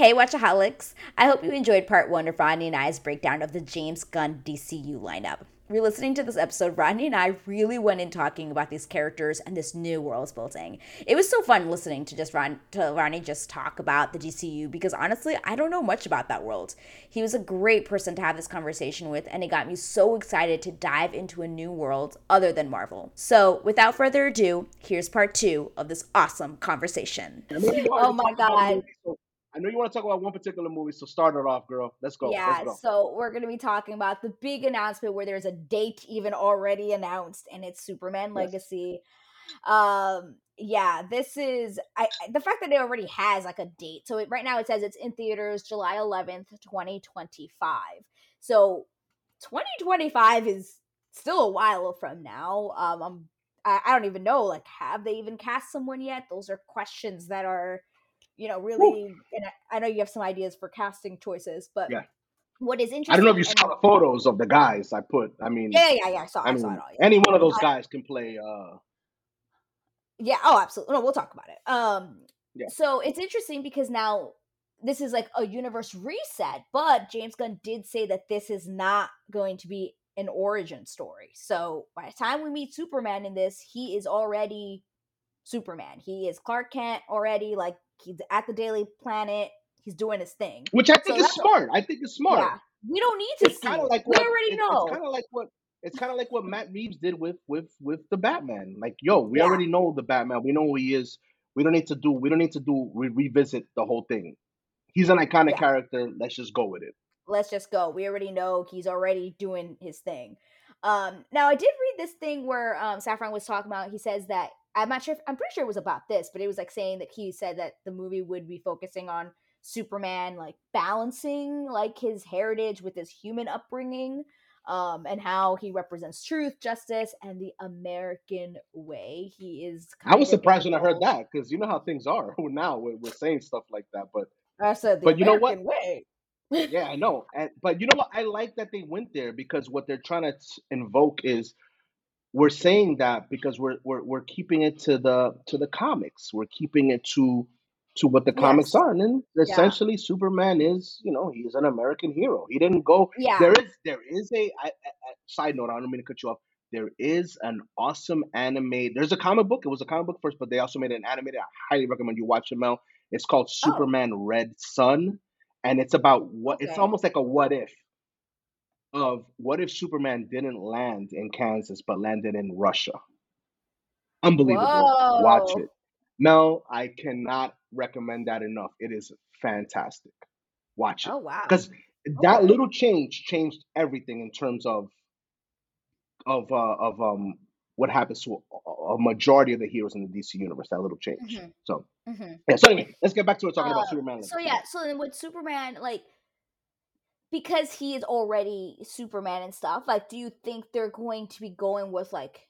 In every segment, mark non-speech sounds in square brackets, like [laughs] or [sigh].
Hey, Watchaholics! I hope you enjoyed part one of Rodney and I's breakdown of the James Gunn DCU lineup. You're listening to this episode, Rodney and I really went in talking about these characters and this new world's building. It was so fun listening to just Ron, to Rodney just talk about the DCU because honestly, I don't know much about that world. He was a great person to have this conversation with, and it got me so excited to dive into a new world other than Marvel. So, without further ado, here's part two of this awesome conversation. Oh my god! I know you want to talk about one particular movie, so start it off, girl. Let's go. Yeah, Let's go. so we're going to be talking about the big announcement where there's a date even already announced, and it's Superman Yes. Legacy. Um, yeah, this is I the fact that it already has like a date. So it, right now it says it's in theaters July 11th, 2025. So 2025 is still a while from now. Um, I'm I, I don't even know like have they even cast someone yet? Those are questions that are you know really and I, I know you have some ideas for casting choices, but Yeah. what is interesting I don't know if you saw the photos of the guys I put. I mean, yeah, yeah, yeah, I saw, I I, saw mean, it all. Yeah. any one of those guys can play. uh Yeah. Oh, absolutely. No, we'll talk about it. Um. Yeah. So it's interesting because now this is like a universe reset, but James Gunn did say that this is not going to be an origin story. So by the time we meet Superman in this, he is already Superman. He is Clark Kent already. Like he's at the Daily Planet. He's doing his thing. Which I think So is smart. I think it's smart. Yeah. We don't need to It's see. Kinda like we what, already it- know. It's kind of like what. It's kind of like what Matt Reeves did with with with the Batman. Like, yo, we Yeah. already know the Batman. We know who he is. We don't need to do. We don't need to do re- revisit the whole thing. He's an iconic Yeah. character. Let's just go with it. let's just go. We already know he's already doing his thing. Um, now I did read this thing where um, Safran was talking about. He says that I'm not sure. If, I'm pretty sure it was about this, but it was like saying that he said that the movie would be focusing on Superman, like balancing like his heritage with his human upbringing, um, and how he represents truth, justice, and the American way. He is. I was surprised when I heard that because you know how things are [laughs] now. We're, we're saying stuff like that, but I said, the But you know what? American way. yeah, I know. And, but you know what? I like that they went there because what they're trying to invoke is we're saying that because we're we're we're keeping it to the to the comics. We're keeping it to to what the comics are, and then Yeah. essentially Superman is you know he's an American hero. He didn't go. Yeah. There is there is a, I, I, I- side note. I don't mean to cut you off. There is an awesome anime. There's a comic book. It was a comic book first, but they also made an animated. I highly recommend you watch it, Mel. It's called Oh. Superman Red Sun, and it's about what it's almost like a what if of what if Superman didn't land in Kansas but landed in Russia. Unbelievable. Watch it. No, I cannot recommend that enough. It is fantastic. Watch it Oh wow. because that Okay. little change changed everything in terms of of uh, of um what happens to a, a majority of the heroes in the DC universe. That little change. Mhm. So hmm yeah. So anyway, let's get back to it talking about Uh, Superman. So yeah, so then with Superman, like because he is already Superman and stuff, like do you think they're going to be going with like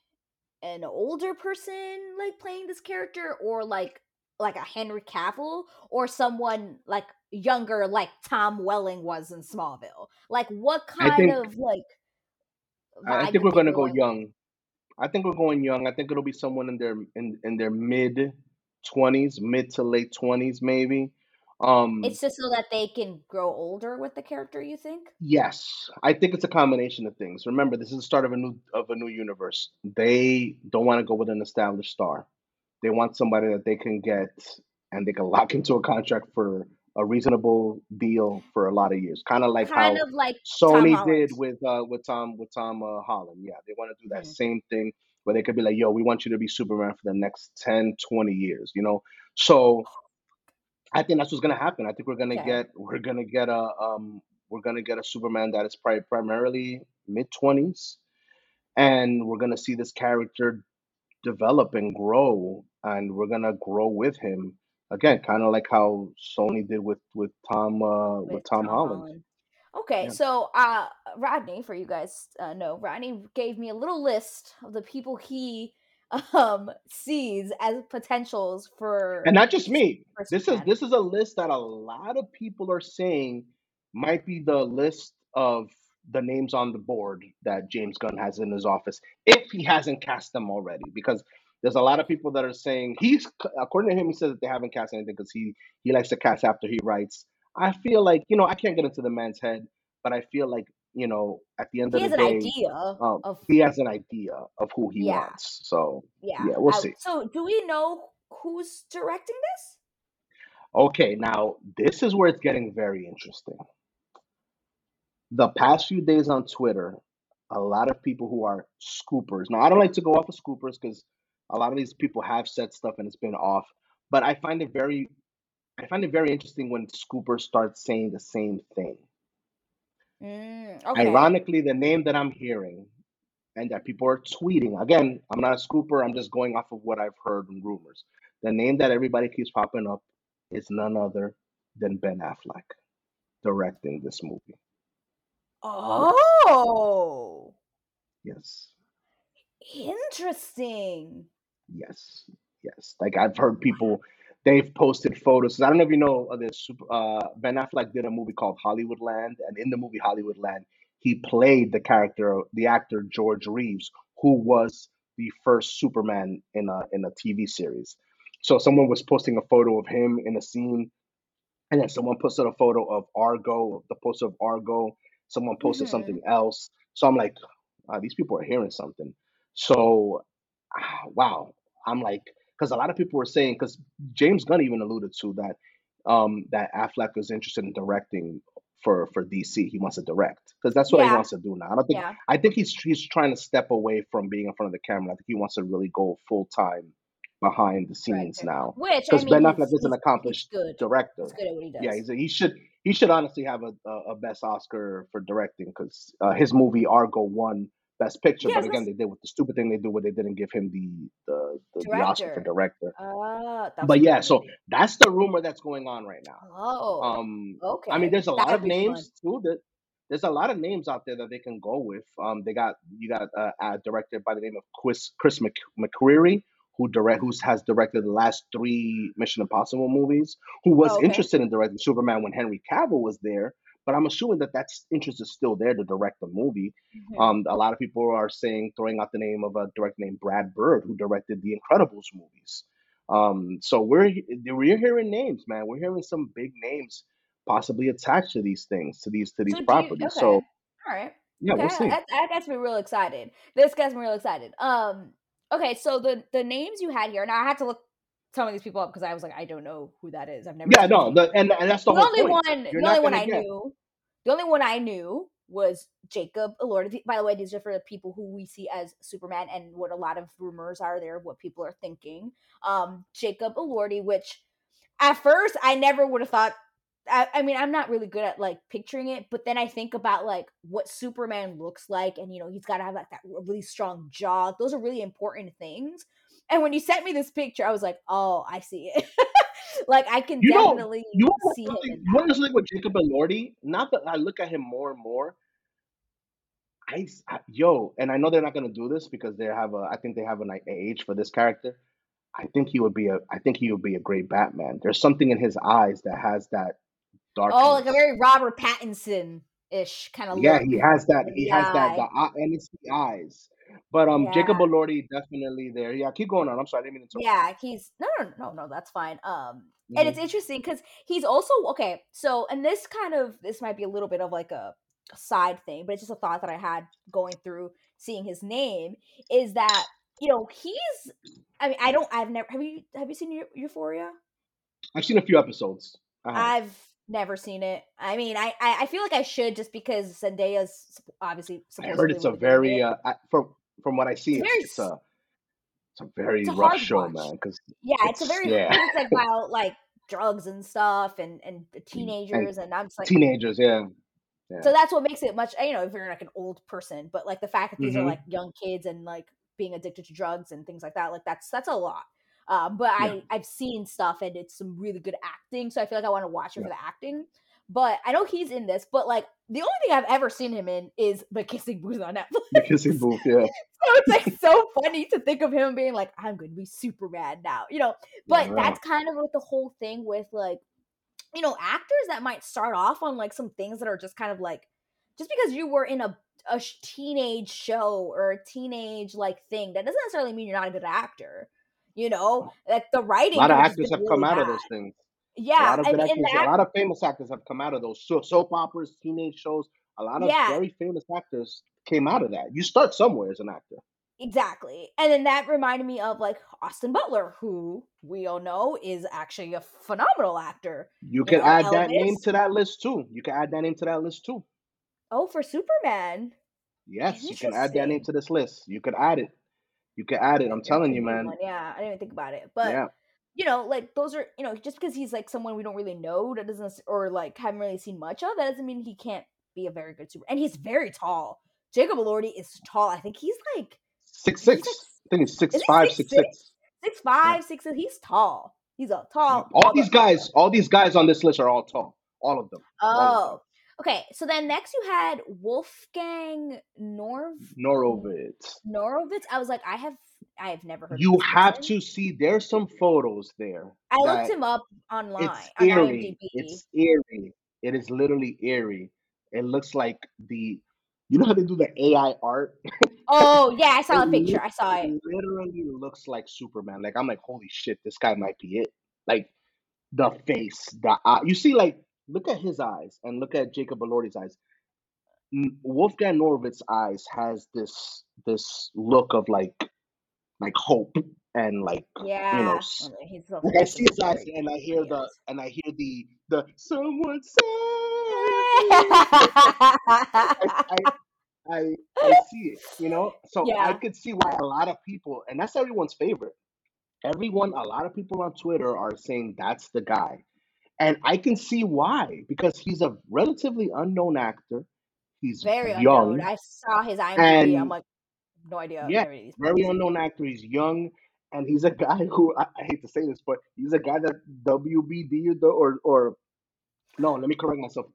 an older person like playing this character or like like a Henry Cavill or someone like younger like Tom Welling was in Smallville? Like what kind think- of like I, think we're gonna go with? young. I think we're going young. I think it'll be someone in their in in their mid twenties, mid to late twenties, maybe. Um, It's just so that they can grow older with the character, you think? yes, I think it's a combination of things. Remember, this is the start of a new of a new universe. They don't want to go with an established star. They want somebody that they can get and they can [laughs] lock into a contract for a reasonable deal for a lot of years. Kind of like kind how of like Tom Sony Holland. did with uh with Tom with Tom uh, Holland. Yeah, they want to do that Mhm. same thing where they could be like, "Yo, we want you to be Superman for the next 10, 20 years," you know? So, I think that's what's going to happen. I think we're going to Okay. get we're going to get a um we're to get a Superman that is primarily mid 20s and we're going to see this character develop and grow and we're going to grow with him. Again, kind of like how Sony did with with Tom uh with, Tom, Holland. Okay, Yeah. so uh Rodney, for you guys uh, know, Rodney gave me a little list of the people he um sees as potentials for And not just me. This is this is a list that a lot of people are saying might be the list of the names on the board that James Gunn has in his office if he hasn't cast them already. Because there's a lot of people that are saying he's according to him, he says that they haven't cast anything because he he likes to cast after he writes. I feel like you know I can't get into the man's head, but I feel like you know at the end he of has the an day, idea um, of he has an idea of who he yeah, wants. So yeah. yeah, we'll I, see. so do we know who's directing this? Okay, now this is where it's getting very interesting. The past few days on Twitter, a lot of people who are scoopers. Now I don't like to go off of scoopers because a lot of these people have said stuff and it's been off. But I find it very I find it very interesting when scoopers start saying the same thing. Mm, okay. Ironically, the name that I'm hearing and that people are tweeting, again, I'm not a scooper, I'm just going off of what I've heard and rumors. The name that everybody keeps popping up is none other than Ben Affleck directing this movie. Oh, Yes. interesting. Yes. Yes. Like I've heard people they've posted photos. I don't know if you know of this. Uh, Ben Affleck did a movie called Hollywoodland, and in the movie Hollywoodland, he played the character, the actor George Reeves, who was the first Superman in a in a TV series. So someone was posting a photo of him in a scene, and then someone posted a photo of Argo, the poster of Argo. Someone posted hmm something else. So I'm like, uh, these people are hearing something. So, ah, wow. I'm like, because a lot of people were saying, because James Gunn even alluded to that, um, that Affleck is interested in directing for for DC. He wants to direct because that's what he wants to do now. I don't think. yeah, I think he's he's trying to step away from being in front of the camera. I think he wants to really go full time behind the scenes director. now Which I because mean, Ben Affleck is an accomplished good. He's director. good at what he Yeah, does. he's a, he should he should honestly have a a, a best Oscar for directing because uh, his movie Argo won Best Picture, Yes, but again they did with the stupid thing they do where they didn't give him the the the, the Oscar for director. that's But yeah, so that's the rumor that's going on right now. Oh, Um, okay. I mean, there's a lot That'd of be fun. names too. That there's a lot of names out there that they can go with. Um, they got you got uh, a director by the name of Chris Chris Mc, McQuarrie, who direct who's has directed the last three Mission Impossible movies. Who was Oh, okay. interested in directing Superman when Henry Cavill was there, but I'm assuming that that interest is still there to direct the movie. hmm Um, a lot of people are saying throwing out the name of a director named Brad Bird, who directed the Incredibles movies. Um, so we're we're hearing names, man. We're hearing some big names possibly attached to these things, to these to these So do you? properties. Okay. So All right. yeah, Okay. we'll see. That, that gets me real excited. This gets me real excited. Um. Okay. So the the names you had here. Now I had to look some of these people up because I was like, I don't know who that is. I've never Yeah, no, the and and that's the The only point. one, You're the only one I get. knew, the only one I knew was Jacob Elordi. By the way, these are for the people who we see as Superman and what a lot of rumors are there, what people are thinking. Um, Jacob Elordi, which at first I never would have thought. I, I mean, I'm not really good at like picturing it, but then I think about like what Superman looks like, and you know, he's got to have like that really strong jaw. Those are really important things. And when you sent me this picture, I was like, oh, I see it. [laughs] like I can You know, definitely you want see something? You want that. something with Jacob Elordi? Not that I look at him more and more. I, I- yo, and I know they're not gonna do this because they have a. I think they have an age for this character. I think he would be a. I think he would be a great Batman. There's something in his eyes that has that dark. Oh, like a very Robert Pattinson ish kind of Yeah, look he has that. He has that. The and it's the eyes. But um, Yeah, Jacob Elordi definitely there. Yeah, keep going on. I'm sorry, I didn't mean to interrupt yeah. He's no, no, no, no. That's fine. Um, and it's hmm interesting because he's also okay. So, and this kind of this might be a little bit of like a, side thing, but it's just a thought that I had going through seeing his name is that you know he's. I mean, I don't. I've never. Have you? Have you seen Eu- Euphoria? I've seen a few episodes. I have. I've never seen it. I mean, I I, I feel like I should just because Zendaya's sup- obviously I heard supposedly it's a really good in very it. uh, I, from from what I see, It's it's very it's s- a it's a very it's a rough show, watch. man. Because Yeah, it's a it's very yeah, it's like [laughs] about like drugs and stuff and and the and teenagers and I'm just like teenagers, yeah, yeah. so that's what makes it much you know if you're like an old person but like the fact that these are hmm like young kids and like being addicted to drugs and things like that like that's that's a lot. Um, but Yeah, I I've seen stuff and it's some really good acting, so I feel like I want to watch it for the acting. But I know he's in this, but like the only thing I've ever seen him in is The Kissing Booth on Netflix. The kissing booth, yeah, [laughs] So it's like [laughs] so funny to think of him being like, I'm going to be Superman now, you know. yeah, But right. that's kind of what the whole thing with like, you know, actors that might start off on like some things that are just kind of like, just because you were in a a teenage show or a teenage like thing, that doesn't necessarily mean you're not a good actor. You know, Oh, like the writing A lot of actors have come really out of those things. A Yeah, lot of and good in actors, a lot of famous actors have come out of those so soap operas, teenage shows. A lot of Yeah. very famous actors came out of that. You start somewhere as an actor. Exactly. And then that reminded me of like Austin Butler, who we all know is actually a phenomenal actor. You You can know, add that name to that list too. You can add that name to that list too. Oh, for Superman. Yes, you can add that name to this list. You could add it. You can add it. I'm telling you, man. Yeah, I didn't even think about it. But Yeah. You know, like those are you know, just because he's like someone we don't really know, that doesn't or like haven't really seen much of, that doesn't mean he can't be a very good super. And he's very tall. Jacob Elordi is tall. I think he's like Six he's like six. I think he's six he six six six? six. Six Yeah. five, six six. He's tall. He's a tall All these motherfucker. guys, all these guys on this list are all tall. All of them. All of them. Oh, okay. So then next you had Wolfgang Norv Norovitz. Norovitz. I was like, I have I have never heard You have person. to see. There's some photos there I looked him up online it's on eerie. IMDb. It's eerie. It is literally eerie. It looks like the. You know how they do the AI art? Oh yeah, I [laughs] saw a picture. I saw it. it literally looks like Superman. Like I'm like, holy shit, this guy might be it. Like the face, the eye. You see, like look at his eyes and look at Jacob Elordi's eyes. Wolfgang Norvitz's eyes has this this look of like like hope and like yeah. you know Yeah. Like I see his eyes and [laughs] I hear the and I hear the the someone say. [laughs] I, I I I see it, you know. So I could see why a lot of people, and that's everyone's favorite. Everyone, a lot of people on Twitter are saying that's the guy, and I can see why because he's a relatively unknown actor. He's Very unknown. young, I saw his IMDb. I'm like, no idea yeah, very unknown actor. He's young, and he's a [laughs] guy who I, I hate to say this, but he's a guy that WBD or or no, let me correct myself.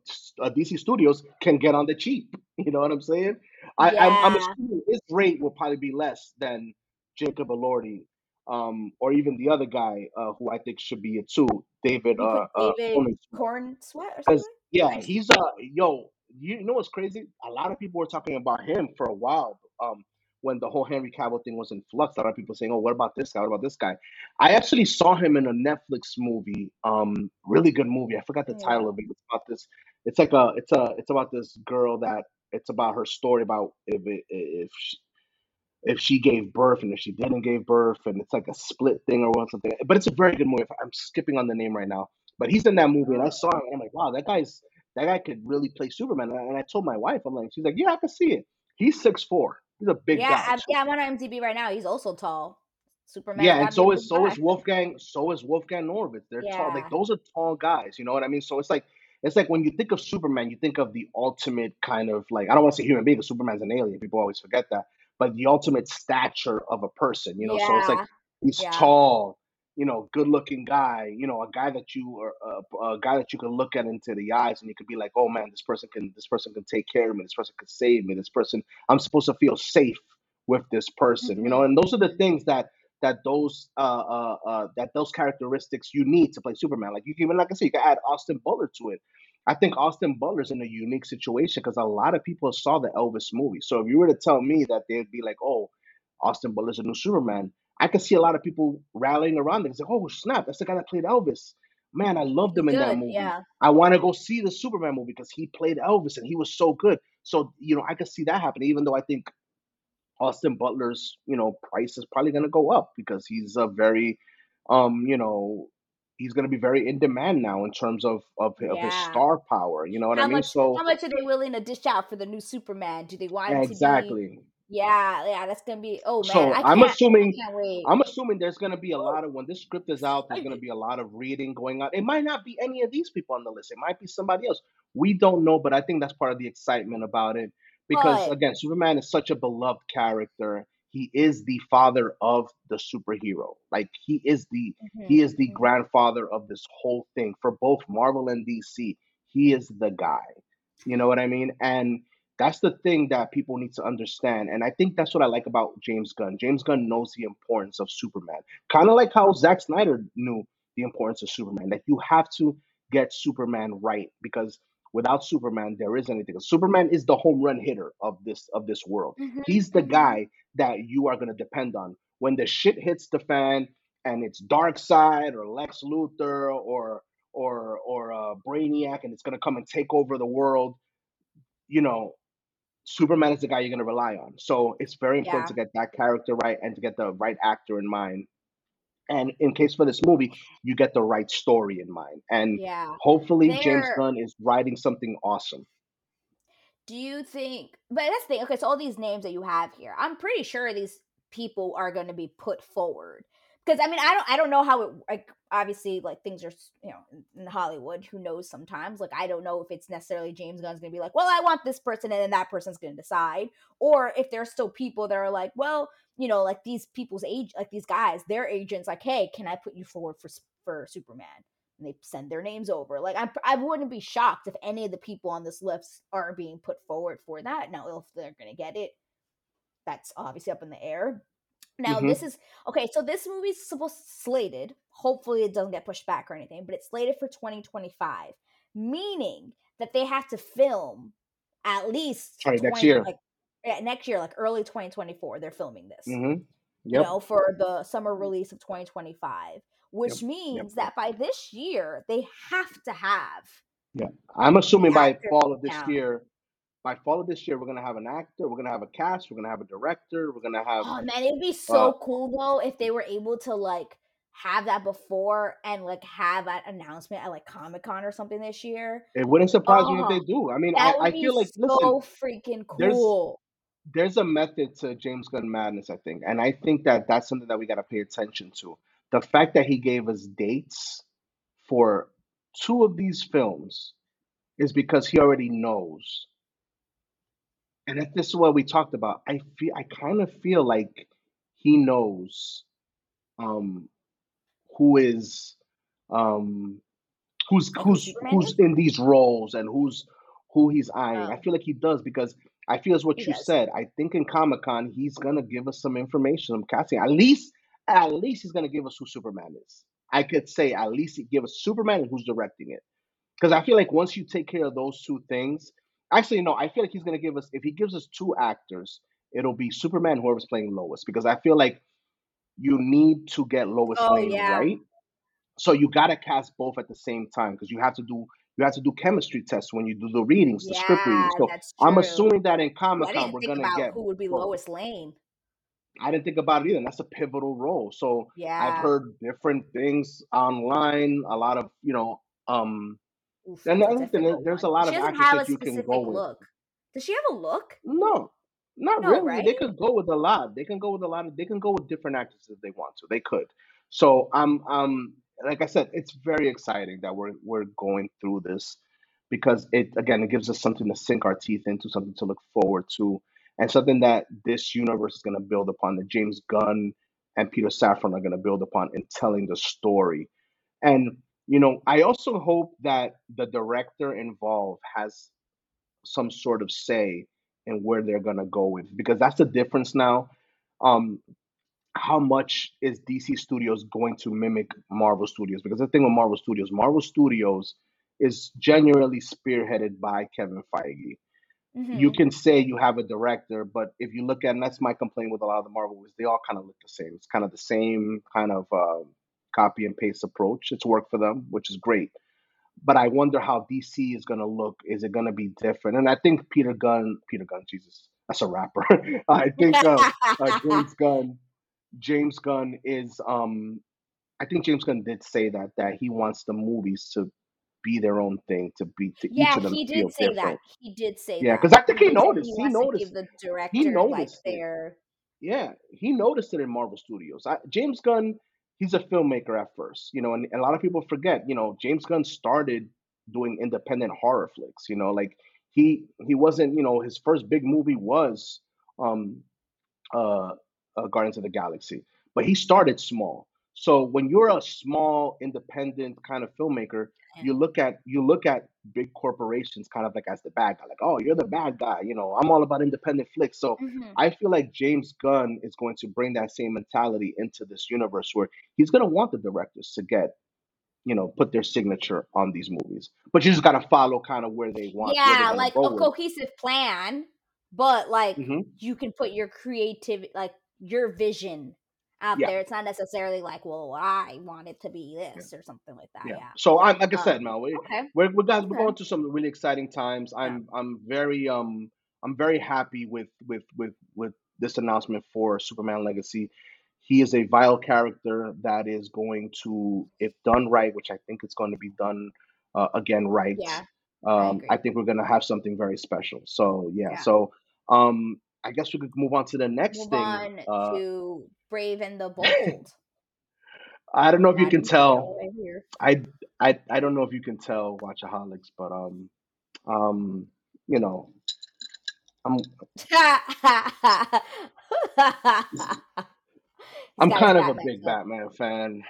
Uh, DC Studios can get on the cheap. [laughs] You know what I'm saying? I, I'm, I'm Yeah. assuming his rate will probably be less than Jacob Elordi, um, or even the other guy uh, who I think should be it too, David uh, uh, David Corenswet. Corn Sweat or something? yeah, he's uh yo, you know what's crazy? A lot of people were talking about him for a while. Um, when the whole Henry Cavill thing was in flux, a lot of people saying, "Oh, what about this guy? What about this guy?" I actually saw him in a Netflix movie. Um, really good movie. I forgot the Yeah. title of it. It's about this. It's like a. It's a. It's about this girl that. It's about her story about if it, if she, if she gave birth and if she didn't give birth, and it's like a split thing or what something. But it's a very good movie. I'm skipping on the name right now, but he's in that movie, and I saw him. And I'm like, wow, that guy's that guy could really play Superman. And I, and I told my wife, I'm like, she's like, yeah, I can see it. He's six four. He's a big Yeah, guy. I'm, yeah, I'm on IMDb right now. He's also tall. Superman. yeah, and gotta be a so is so is. Wolfgang. So is Wolfgang Norvitz. They're tall. Like those are tall guys. You know what I mean? So it's like it's like when you think of Superman, you think of the ultimate kind of like I don't want to say human being because Superman's an alien. People always forget that, but the ultimate stature of a person. You know, so it's like he's Yeah. tall. You know, good looking guy. You know, a guy that you are uh, a guy that you can look at into the eyes and you could be like, oh man, this person can this person can take care of me. This person can save me. This person I'm supposed to feel safe with this person. You know, hmm and those are the things that that those uh, uh, uh, that those characteristics you need to play Superman. Like you can even like I said, you can add Austin Butler to it. I think Austin Butler's in a unique situation because a lot of people saw the Elvis movie. So if you were to tell me that they'd be like, "Oh, Austin Butler's a new Superman," I could see a lot of people rallying around it and say, "Oh snap, that's the guy that played Elvis." Man, I loved him in that movie. Yeah. I want to go see the Superman movie because he played Elvis and he was so good. So you know, I could see that happen. Even though I think Austin Butler's, you know, price is probably going to go up because he's a very, um, you know, he's going to be very in demand now in terms of of, of his star power. You know what I mean? much? So How much are they willing to dish out for the new Superman? Do they want him to be? exactly. Yeah, yeah. That's gonna be. Oh man, So I I'm can't. I assuming can't wait. I'm assuming there's going to be a Woo, lot of when this script is out, there's going to excited. be a lot of reading going on. It might not be any of these people on the list. It might be somebody else. We don't know, but I think that's part of the excitement about it because But again, Superman is such a beloved character. He is the father of the superhero. Like he is the he mhm, is the mhm. grandfather of this whole thing for both Marvel and DC. He is the guy. You know what I mean? And that's the thing that people need to understand. And I think that's what I like about James Gunn. James Gunn knows the importance of Superman. Kind of like how Zack Snyder knew the importance of Superman. Like you have to get Superman right because without Superman, there is anything. Superman is the home run hitter of this of this world. Mhm, He's the guy that you are gonna depend on. When the shit hits the fan and it's Darkseid or Lex Luthor or or or a Brainiac and it's gonna come and take over the world, you know, Superman is the guy you're gonna rely on. So it's very important Yeah. to get that character right and to get the right actor in mind. And in case for this movie, you get the right story in mind. And Yeah. hopefully James They're Gunn is writing something awesome. Do you think? But that's the thing. Okay, so all these names that you have here, I'm pretty sure these people are going to be put forward. Because I mean, I don't, I don't know how it. Like, obviously, like things are, you know, in- Hollywood. Who knows? Sometimes, like, I don't know if it's necessarily James Gunn's to be like, well, I want this person, and then that person's to decide, or if there's still people that are like, well, you know, like these people's age, like these guys, their agents, like, hey, can I put you forward for for Superman? and they send their names over. Like I, I wouldn't be shocked if any of the people on this list are being put forward for that. Now, if they're gonna get it, that's obviously up in the air. Now, hmm this is okay. So this movie's supposed slated. Hopefully, it doesn't get pushed back or anything, but it's slated for 2025, meaning that they have to film at least Sorry, next year. like yeah, next year, like early 2024. They're filming this hmm you Yep. know, for the summer release of 2025, which Yep. Yep. means that by this year they have to have Yeah. I'm assuming by fall of this down. year, by fall of this year, we're gonna have an actor, we're gonna have a cast, we're gonna have a director, we're gonna have Oh man, it'd be uh so cool though if they were able to like have that before and like have that announcement at like Comic Con or something this year. it wouldn't surprise me if Oh, they do. I mean, I, I feel like listen, so freaking there's cool. there's a method to James Gunn madness, I think, and I think that that's something that we got to pay attention to. The fact that he gave us dates for two of these films is because he already knows. And if this is what we talked about, I feel I kind of feel like he knows um who is um who's who's who's in these roles and who's who he's eyeing. I Oh, feel like he does because I feel as what you does. said. I think in Comic Con he's gonna give us some information, some casting. At least, at least he's gonna give us who Superman is. I could say at least he give us Superman and who's directing it. Because I feel like once you take care of those two things, actually no, I feel like he's gonna give us if he gives us two actors, it'll be Superman, whoever's playing Lois. Because I feel like you need to get Lois Oh Lane yeah, right. So you gotta cast both at the same time because you have to do you have to do chemistry tests when you do the readings, the script readings. So that's I'm assuming that in Comic Con we're gonna get who would be both. Lois Lane. I didn't think about it either. And that's a pivotal role. So yeah. I've heard different things online, a lot of, you know, um Oof, and the other thing is there's a lot She of actors that you can go with. look. Does she have a look? No, not No, really. They right? could go with a lot. They can go with a lot of they can go with different actors if they want to. They could. So I'm um like I said, it's very exciting that we're we're going through this because it again it gives us something to sink our teeth into, something to look forward to, and something that this universe is gonna build upon, that James Gunn and Peter Safran are gonna build upon in telling the story. And you know, I also hope that the director involved has some sort of say in where they're gonna go with because that's the difference now. Um, how much is DC Studios going to mimic Marvel Studios? Because the thing with Marvel Studios, Marvel Studios is genuinely spearheaded by Kevin Feige. You Mm-hmm. can say you have a director, but if you look at, and that's my complaint with a lot of the Marvel movies, they all kind of look the same. It's kind of the same kind of uh, copy and paste approach. It's worked for them, which is great but I wonder how DC is gonna look. Is it gonna be different? And I think Peter Gunn, Peter Gunn, Jesus, that's a rapper. [laughs] I think uh, uh, James [laughs] Gunn, James Gunn is. Um, I think James Gunn did say that that he wants the movies to be their own thing, to be to each of them he did say that. He did say Yeah, because I think He he noticed. he He to noticed the it. He director like their Yeah, he noticed it in Marvel Studios. I, James Gunn, he's a filmmaker at first, you know, and, and a lot of people forget, you know, James Gunn started doing independent horror flicks, you know, like he he wasn't, you know, his first big movie was um uh, uh Guardians of the Galaxy, but he started small. So when you're a small independent kind of filmmaker, you look at you look at big corporations kind of like as the bad guy, like, oh, you're the bad guy, you know, I'm all about independent flicks. So Mhm. I feel like James Gunn is going to bring that same mentality into this universe where he's going to want the directors to get, you know, put their signature on these movies. But you just got to follow kind of where they want, where they're Yeah, like go a with. cohesive plan, but like hmm you can put your creativity, like your vision out Yeah. there. It's not necessarily like, well, I want it to be this or something like that. Yeah. Yeah. So I'm like I Um, said, Mel, we, okay. we're we're guys we're Okay. going through some really exciting times. Yeah. I'm I'm very um I'm very happy with with with with this announcement for Superman Legacy. He is a vital character that is going to, if done right, which I think it's going to be done uh, again right. Yeah. Um, agree. I think we're going to have something very special. So yeah. Yeah. So um, I guess we could move on to the next Move thing. Uh, to Brave and the [laughs] Bold. I don't know if you can tell. Boyle right here. I I I don't know if you can tell, Watchaholics, but um um you know I'm [laughs] I'm kind of a big. Batman fan,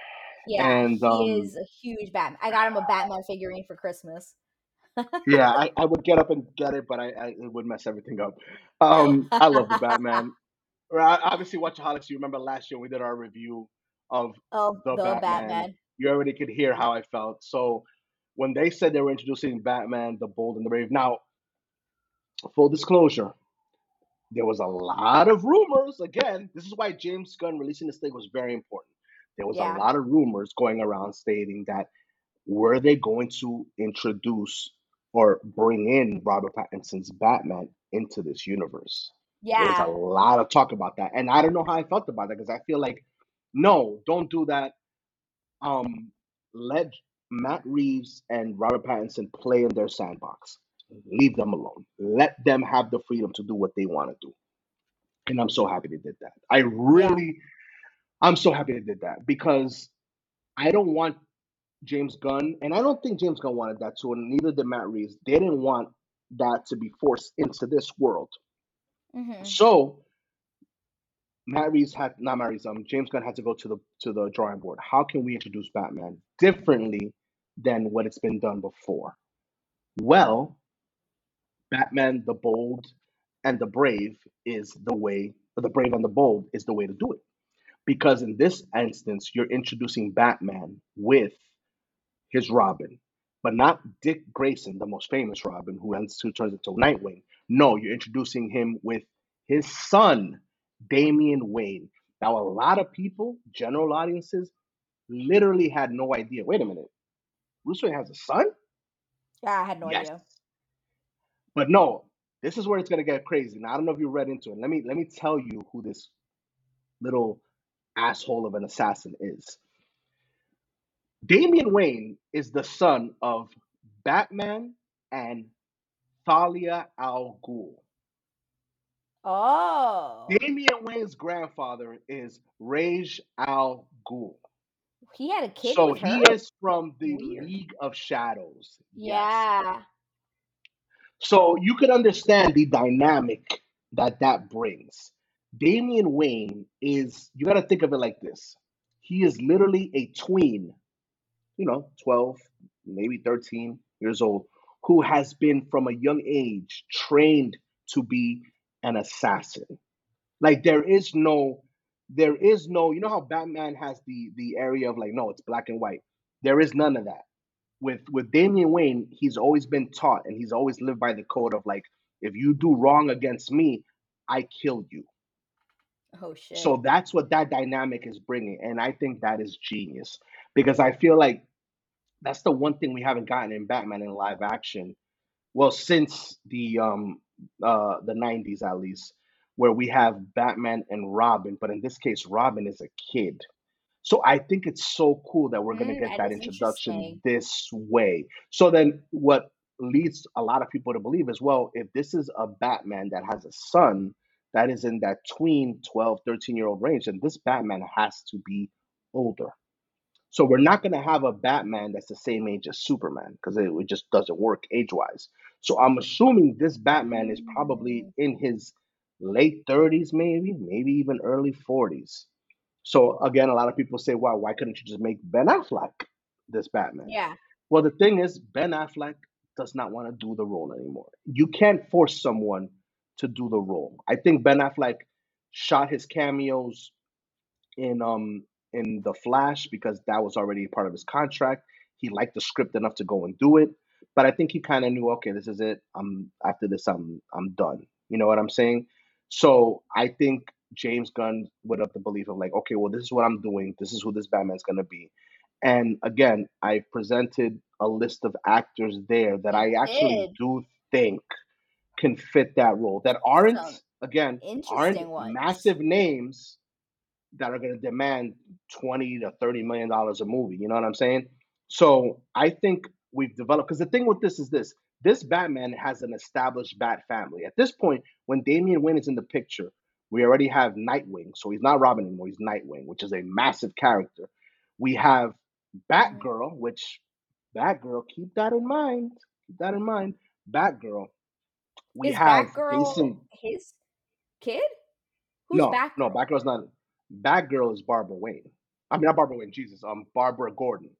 Yeah, and he um is a huge Batman. I got him a Batman figurine for Christmas. yeah, I, I would get up and get it, but I, I it would mess everything up. Um, I love the Batman. Right, Obviously, Watchaholics. You remember last year we did our review of of the the Batman. Batman. You already could hear how I felt. So when they said they were introducing Batman, the Bold and the Brave, now full disclosure, there was a lot of rumors. Again, this is why James Gunn releasing this thing was very important. There was Yeah. a lot of rumors going around stating that were they going to introduce or bring in Robert Pattinson's Batman into this universe? There was a lot of talk about that, and I don't know how I felt about that because I feel like no, don't do that. Um, let Matt Reeves and Robert Pattinson play in their sandbox. Leave them alone. Let them have the freedom to do what they want to do. And I'm so happy they did that. I Yeah. really, I'm so happy they did that because I don't want James Gunn, and I don't think James Gunn wanted that too, and neither did Matt Reeves. They didn't want that to be forced into this world. Hmm So Matt Reeves had not Matt Reeves, um, James Gunn had to go to the to the drawing board. How can we introduce Batman differently than what it's been done before? Well, Batman the Bold and the Brave is the way, the Brave and the Bold is the way to do it. Because in this instance, you're introducing Batman with his Robin, but not Dick Grayson, the most famous Robin, who ends who turns into Nightwing. No, you're introducing him with his son, Damian Wayne. Now, a lot of people, general audiences, literally had no idea. Wait a minute, Bruce Wayne has a son? Yeah, I had no Yes, idea. but no. This is where it's gonna get crazy. Now, I don't know if you read into it. Let me let me tell you who this little asshole of an assassin is. Damian Wayne is the son of Batman and Talia Al Ghul. Oh, Damian Wayne's grandfather is Ra's Al Ghul. he had a kid So he is from the Weird. League of Shadows. Yes. Yeah. So you can understand the dynamic that that brings. Damian Wayne is, you got to think of it like this. He is literally a tween, you know, 12, maybe 13 years old, who has been from a young age trained to be an assassin. Like there is no, there is no, you know how Batman has the the area of like, no, it's black and white. There is none of that. With with Damian Wayne, he's always been taught and he's always lived by the code of like, if you do wrong against me, I kill you. Oh shit. So that's what that dynamic is bringing, and I think that is genius because I feel like that's the one thing we haven't gotten in Batman in live action. Well, since the um uh the '90s at least, where we have Batman and Robin, but in this case, Robin is a kid. So I think it's so cool that we're gonna Mm, get that that is introduction interesting. this way. So then, what leads a lot of people to believe as well, if this is a Batman that has a son that is in that tween 12, 13 year old range, then this Batman has to be older. So we're not going to have a Batman that's the same age as Superman because it, it just doesn't work age wise. So I'm assuming this Batman is probably in his late 30s, maybe, maybe even early 40s. So again, a lot of people say, wow, why couldn't you just make Ben Affleck this Batman? yeah. Well, the thing is, Ben Affleck does not want to do the role anymore. You can't force someone to do the role. I think Ben Affleck shot his cameos in um in The Flash because that was already part of his contract. He liked the script enough to go and do it, but I think he kind of knew, okay, this is it. I'm after this, I'm I'm done. You know what I'm saying? So I think James Gunn would have the belief of like, okay, well, this is what I'm doing. This is who this Batman's gonna be. And again, I presented a list of actors there that I actually do think can fit that role. That aren't again aren't ones. massive names that are going to demand 20 to 30 million dollars a movie you know what i'm saying so i think we've developed because the thing with this is this this batman has an established bat family at this point when damian wayne is in the picture we already have nightwing so he's not robin anymore he's nightwing which is a massive character we have batgirl which batgirl keep that in mind keep that in mind batgirl we Is have Batgirl jason his kid? Who's no Batgirl? no batgirl's not batgirl is barbara wayne i mean not barbara wayne jesus um barbara gordon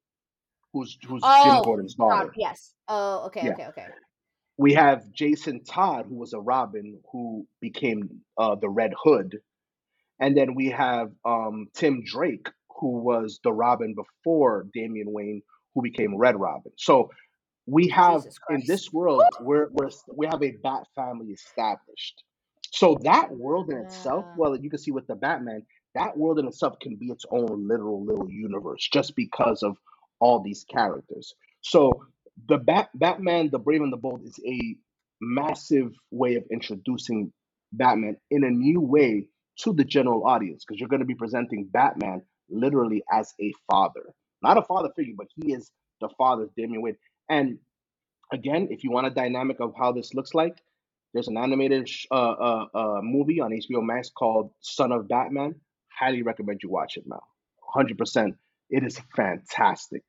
who's who's Jim Oh, Gordon's God, daughter. yes. Oh, okay, Yeah. okay, okay. We have Jason Todd, who was a Robin, who became uh, the Red Hood, and then we have um, Tim Drake, who was the Robin before Damian Wayne, who became Red Robin. So we have in this world, we're, we're we have a Bat family established. So that world in itself, well, you can see with the Batman, that world in itself can be its own literal little universe just because of all these characters. So the Bat Batman, the Brave and the Bold is a massive way of introducing Batman in a new way to the general audience because you're going to be presenting Batman literally as a father, not a father figure, but he is the father of Damian Wayne. And again, if you want a dynamic of how this looks like, there's an animated sh- uh, uh, uh, movie on HBO Max called Son of Batman. Highly recommend you watch it, now. 100%. It is fantastic.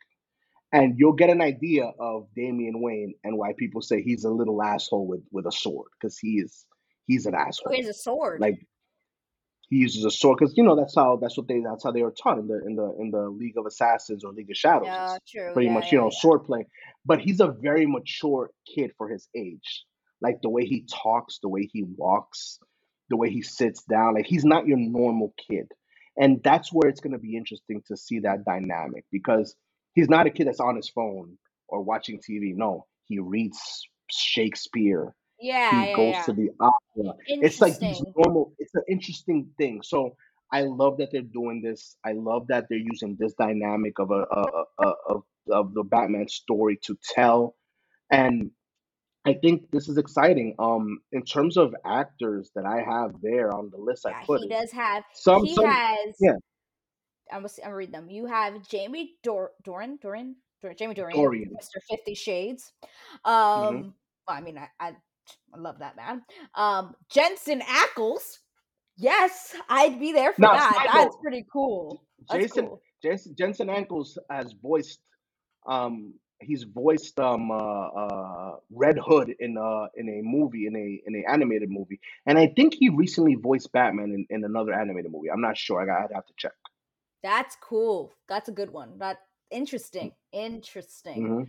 And you'll get an idea of Damian Wayne and why people say he's a little asshole with, with a sword because he is he's an asshole. he has a sword. Like he uses a sword because you know that's how that's what they that's how they were taught in the in the in the League of Assassins or League of Shadows. yeah, true. pretty Yeah, much you know yeah. sword play. But he's a very mature kid for his age. Like the way he talks, the way he walks, the way he sits down. Like he's not your normal kid. And that's where it's going to be interesting to see that dynamic because he's not a kid that's on his phone or watching TV. No, he reads Shakespeare. Yeah, He yeah, goes yeah. to the opera. It's like these normal. It's an interesting thing. So I love that they're doing this. I love that they're using this dynamic of a, a, a, a of of the Batman story to tell, and I think this is exciting. Um, in terms of actors that I have there on the list I Yeah, put he does have. some He some has. yeah I'm gonna, I'm gonna read them. You have Jamie Dor- Doran, Doran, Dor- Jamie Dorian, Dorian. Mr. Fifty Shades. hmm Um, well, I mean, I, I, I love that man. Um, Jensen Ackles. Yes, I'd be there for Now, that. That's pretty cool. That's Jason cool. Jason Jensen Ackles has voiced um he's voiced um uh, uh Red Hood in uh in a movie in a in a animated movie and I think he recently voiced Batman in, in another animated movie. I'm not sure. I got I'd have to check. That's cool. That's a good one. That interesting. Interesting. hmm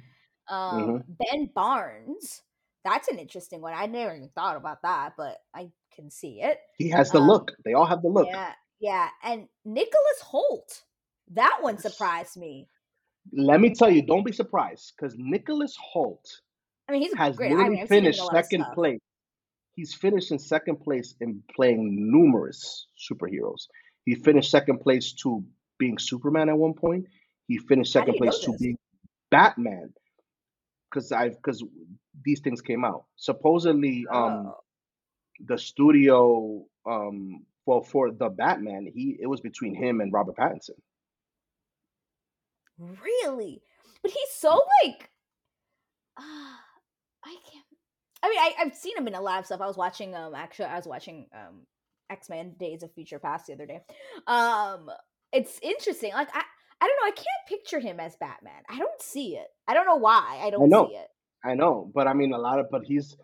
Um, hmm Ben Barnes. That's an interesting one. I never even thought about that, but I can see it. He has the Um, look. They all have the look. yeah, yeah, and Nicholas Hoult. That one surprised me. Let me tell you, don't be surprised because Nicholas Hoult I mean, he's has great. Literally I've seen him in a finished second place. He's finished in second place in playing numerous superheroes. He finished second place to being Superman at one point. He finished second place to being Batman because I've because these things came out. Supposedly, um, Oh, the studio, um, well, for the Batman, he it was between him and Robert Pattinson. Really? But he's so like, uh, [sighs] I can't. I mean, I, I've seen him in a lot of stuff. I was watching, um, actually, I was watching, um, X Men: Days of Future Past the other day. Um, it's interesting. Like, I, I don't know. I can't picture him as Batman. I don't see it. I don't know why. I I don't know, see it. I know, but I mean, a lot of but he's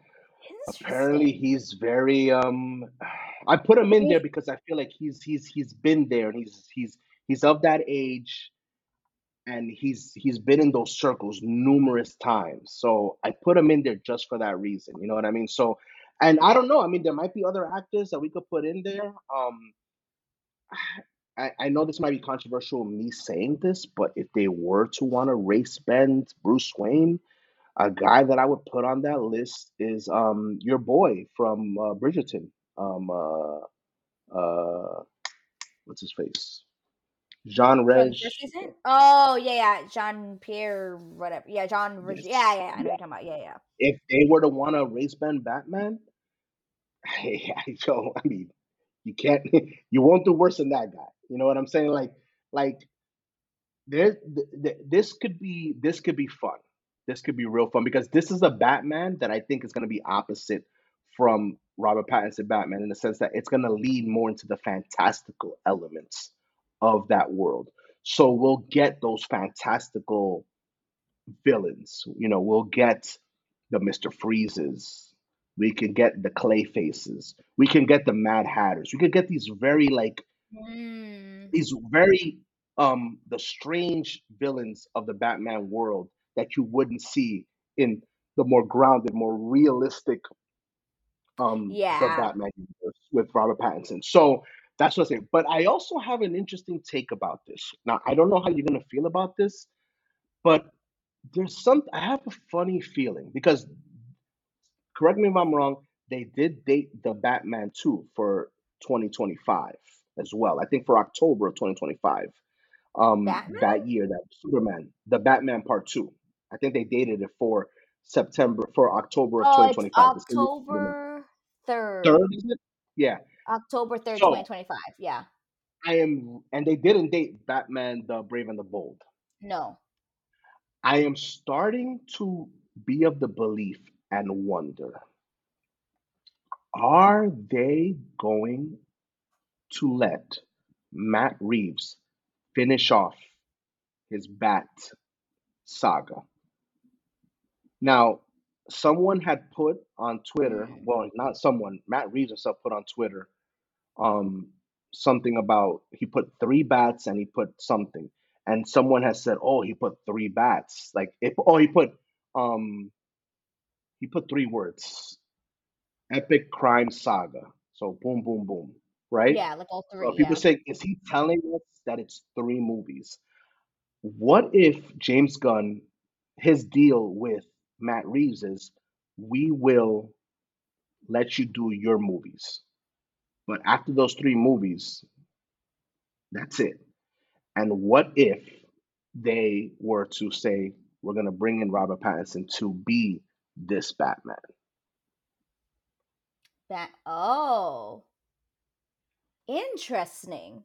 apparently he's very um. [sighs] I put him in there because I feel like he's he's he's been there and he's he's he's of that age and he's he's been in those circles numerous times. So I put him in there just for that reason. You know what I mean? So and I don't know. I mean, there might be other actors that we could put in there. Um, I, I know this might be controversial me saying this, but if they were to want to race bend Bruce Wayne, a guy that I would put on that list is um your boy from uh, Bridgerton, um uh, uh, what's his face? Jean Reg. Oh yeah, yeah. Jean Pierre, whatever. Yeah, John. Reg- Yes. Yeah, yeah. I know Yeah. what you're talking about. Yeah, yeah. If they were to want to race bend Batman, [laughs] hey, yo, I mean, you can't, [laughs] you won't do worse than that guy. You know what I'm saying? Like, like there, th- th- this could be, this could be fun. This could be real fun because this is a Batman that I think is going to be opposite from Robert Pattinson Batman in the sense that it's going to lead more into the fantastical elements of that world. So we'll get those fantastical villains. You know, we'll get the Mr. Freezes. We can get the Clay Faces. We can get the Mad Hatters. We could get these very like Mm. these very um the strange villains of the Batman world that you wouldn't see in the more grounded, more realistic um Yeah. Batman universe with Robert Pattinson. So that's what I'm saying. But I also have an interesting take about this. Now I don't know how you're gonna feel about this, but there's some I have a funny feeling because correct me if I'm wrong, they did date the Batman 2 for 2025 as well. I think for October of 2025. Um Batman? that year that Superman, the Batman part 2. I think they dated it for September for October of Oh, 2025. the same year Superman. October third. Third, is it? Yeah. October third, So twenty twenty five. Yeah. I am and they didn't date Batman the Brave and the Bold. No. I am starting to be of the belief and wonder are they going to let Matt Reeves finish off his Bat saga? Now, someone had put on Twitter, Mm. well, not someone, Matt Reeves himself put on Twitter um something about he put three bats and he put something. And someone has said, "Oh, he put three bats." Like it, oh, he put um he put three words. Epic crime saga. So boom boom boom, right? Yeah, like all So three. people Yeah. say, is he telling us that it's three movies? What if James Gunn, his deal with Matt Reeves is, we will let you do your movies, but after those three movies, that's it. And what if they were to say, we're going to bring in Robert Pattinson to be this Batman? That. Oh, interesting.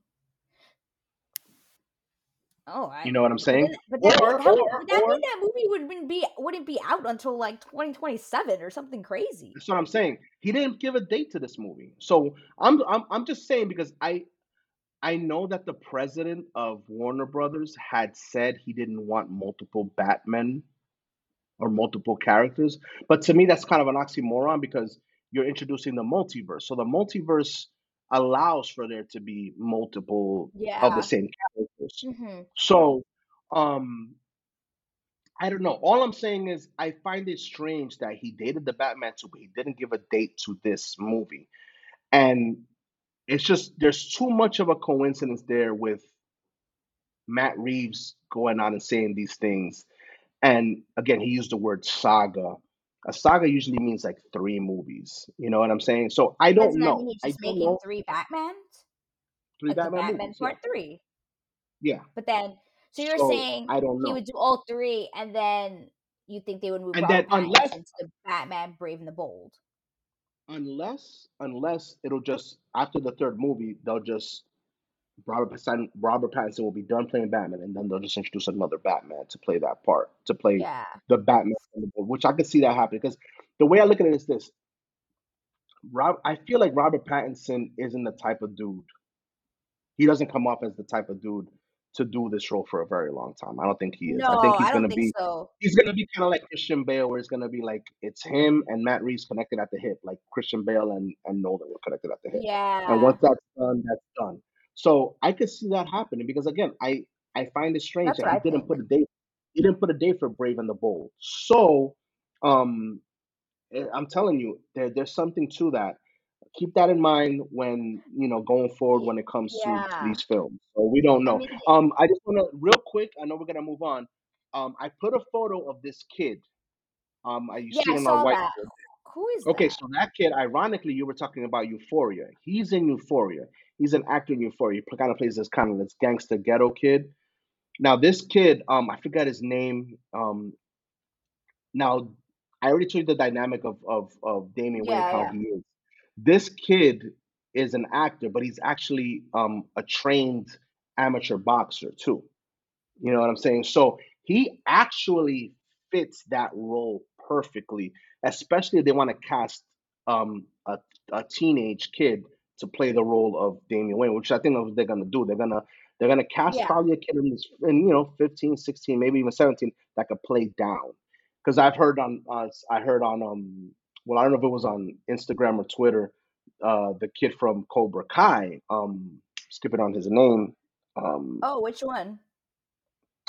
Oh, You know what I'm But saying? then, but that, Or, that or, that or, mean that movie wouldn't be wouldn't be out until like twenty twenty seven or something crazy? that's what I'm saying. He didn't give a date to this movie. So I'm, I'm, I'm just saying because I, I know that the president of Warner Brothers had said he didn't want multiple Batmen or multiple characters. But to me, that's kind of an oxymoron because you're introducing the multiverse. So the multiverse allows for there to be multiple of the same characters. Mm-hmm. So, um, I don't know. All I'm saying is I find it strange that he dated the Batman too, but he didn't give a date to this movie. And it's just there's too much of a coincidence there with Matt Reeves going on and saying these things. And again, he used the word saga. A saga usually means like three movies. You know what I'm saying? So I don't Doesn't that mean know. he's I just don't making know. three Batmans? Three Like Batman Batman movies, yeah. Part Three. Yeah. But then, so you're So saying I don't know. he would do all three, and then you think they would move And then unless Pattinson to Batman Brave and the Bold? unless unless it'll just after the third movie they'll just Robert Pattinson Robert Pattinson will be done playing Batman and then they'll just introduce another Batman to play that part to play Yeah. the Batman from the book, which I could see that happening because the way I look at it is this Rob I feel like Robert Pattinson isn't the type of dude he doesn't come off as the type of dude to do this role for a very long time. I don't think he is. I think he's I gonna think be so. he's gonna be kind of like Christian Bale, where it's gonna be like it's him and Matt Reeves connected at the hip, like Christian Bale and and Nolan were connected at the hip. Yeah. And once that's done, that's done. So I could see that happening because again, I I find it strange That's that what he I didn't think. put a date. He didn't put a date for Brave and the Bold. So um, eh, I'm telling you, there there's something to that. Keep that in mind when you know going forward when it comes to, Yeah. these films. So we don't I know. mean, Um, I just want to real quick. I know we're gonna move on. Um, I put a photo of this kid. Um, I you yeah, see I on saw that. whiteboard. Who is Okay, that? so that kid, ironically, you were talking about Euphoria. He's in Euphoria. He's an actor in Euphoria. He kind of plays this kind of this gangster ghetto kid. Now, this kid, um, I forgot his name. Um, now, I already told you the dynamic of of of Damian Wayne, how yeah. he is. This kid is an actor, but he's actually um a trained amateur boxer too. You know what I'm saying? So he actually fits that role perfectly, especially if they want to cast um, a, a teenage kid to play the role of Damian Wayne, which I think is what they're gonna do. They're gonna they're gonna cast Yeah. probably a kid in, this, in you know 15, 16, maybe even 17 that could play down. Because I've heard on uh, I heard on um well I don't know if it was on Instagram or Twitter, uh the kid from Cobra Kai, um skipping on his name, um Oh, which one?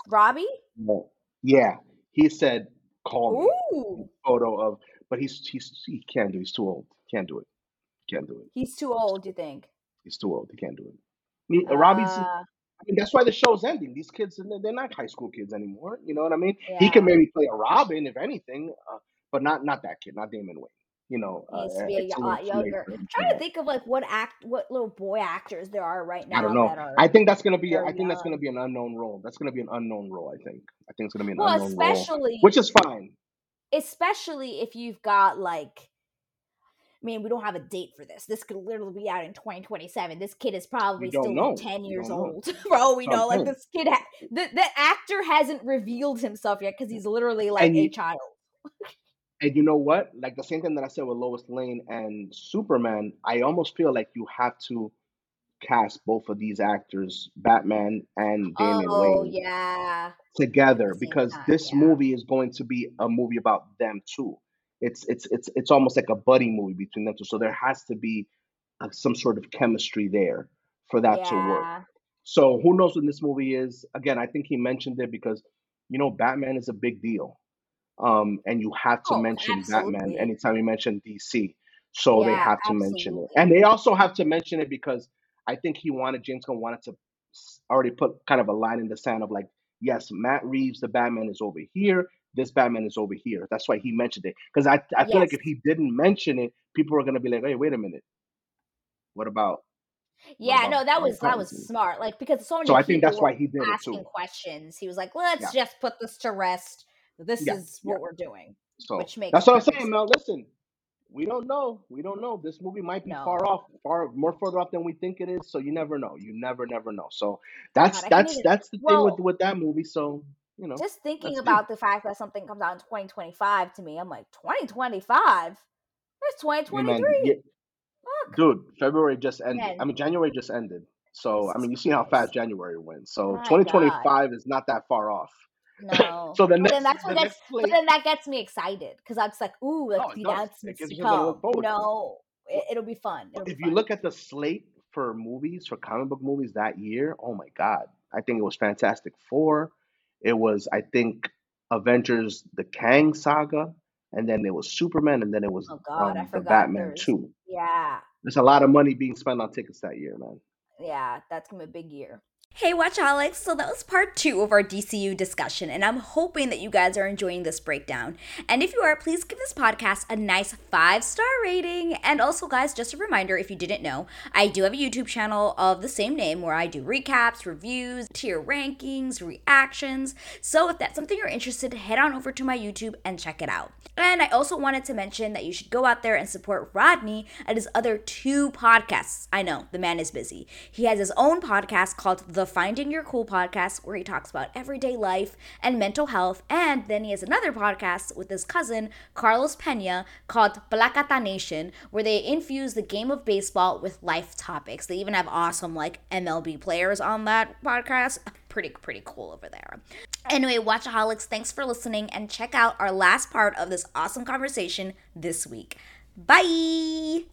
Robbie? no. Yeah, he said, "Call me." Photo of, but he's he's he can't do. He's too old. Can't do it. Can't do it. He's too old, you think? He's too old. He can't do it. Me- Robbie's. Uh, I mean, that's why the show's ending. These kids, they're not high school kids anymore. You know what I mean? He can maybe play a Robin, if anything, uh, but not not that kid, not Damian Wayne. You know, uh, needs to be a, a lot younger. I'm trying to think of like what act, what little boy actors there are right now. I don't know. that are I think that's gonna be. I think that's gonna be an unknown role. That's gonna be an unknown role. I think. I think it's gonna be an Well, unknown role, especially, which is fine. especially if you've got like, I mean, we don't have a date for this. This could literally be out in 2027. This kid is probably still know. 10 years old, [laughs] bro. We know, like this kid, ha- the the actor hasn't revealed himself yet because he's literally like And a you child. And you know what? Like the same thing that I said with Lois Lane and Superman, I almost feel like you have to cast both of these actors, Batman and Damian Oh Wayne, yeah, together because time, this yeah, movie is going to be a movie about them too. It's it's it's it's almost like a buddy movie between them two. So there has to be uh, some sort of chemistry there for that to work. So who knows when this movie is? Again, I think he mentioned it because you know Batman is a big deal. Um, and you have to Oh, mention Batman anytime you mention DC. So they have to mention it. And they also have to mention it because I think he wanted James Gunn wanted to already put kind of a line in the sand of like, yes, Matt Reeves, the Batman is over here. This Batman is over here. That's why he mentioned it. Because I I feel like if he didn't mention it, people are gonna be like, hey, wait a minute. What about Yeah, no, that was that was smart. Like because so So I think that's why he did it asking questions. He was like, "Let's just put this to rest. This yeah, is yeah. what we're doing," So which makes that's what I'm saying. Mel. Listen, we don't know. We don't know. This movie might be far off, far more further off than we think it is. So you never know. You never, never know. So that's can't that's that's the thing with with that movie. So you know, just thinking about the fact that something comes out in 2025 to me, I'm like, 2025? It's 2023. yeah, Fuck, dude, February just ended. I mean, January just ended. So I mean, you see how fast January went. So My God. 2025 is not that far off. [laughs] No. so the But then next that's the what gets next but then that gets me excited because I'm just like, ooh, like Oh, the announcements to you something to look come. You know, it, Well, it'll be fun. It'll be if you fun. look at the slate for movies, for comic book movies that year, oh my God. I think it was Fantastic Four. It was, I think, Avengers the Kang saga, and then it was Superman, and then it was Oh God, um the Batman there's 2. yeah, There's a lot of money being spent on tickets that year, man. yeah, that's gonna be a big year. Hey, Watchaholics. So that was part two of our DCU discussion, and I'm hoping that you guys are enjoying this breakdown. And if you are, please give this podcast a nice five star rating. And also, guys, just a reminder if you didn't know, I do have a YouTube channel of the same name where I do recaps, reviews, tier rankings, reactions. So if that's something you're interested, head on over to my YouTube and check it out. And I also wanted to mention that you should go out there and support Rodney at his other two podcasts. I know, the man is busy. He has his own podcast called The Finding Your Cool Podcast, where he talks about everyday life and mental health. And then he has another podcast with his cousin, Carlos Pena, called Plakata Nation, where they infuse the game of baseball with life topics. They even have awesome, like, MLB players on that podcast pretty pretty cool over there. Anyway, Watchaholics, thanks for listening and check out our last part of this awesome conversation this week. Bye.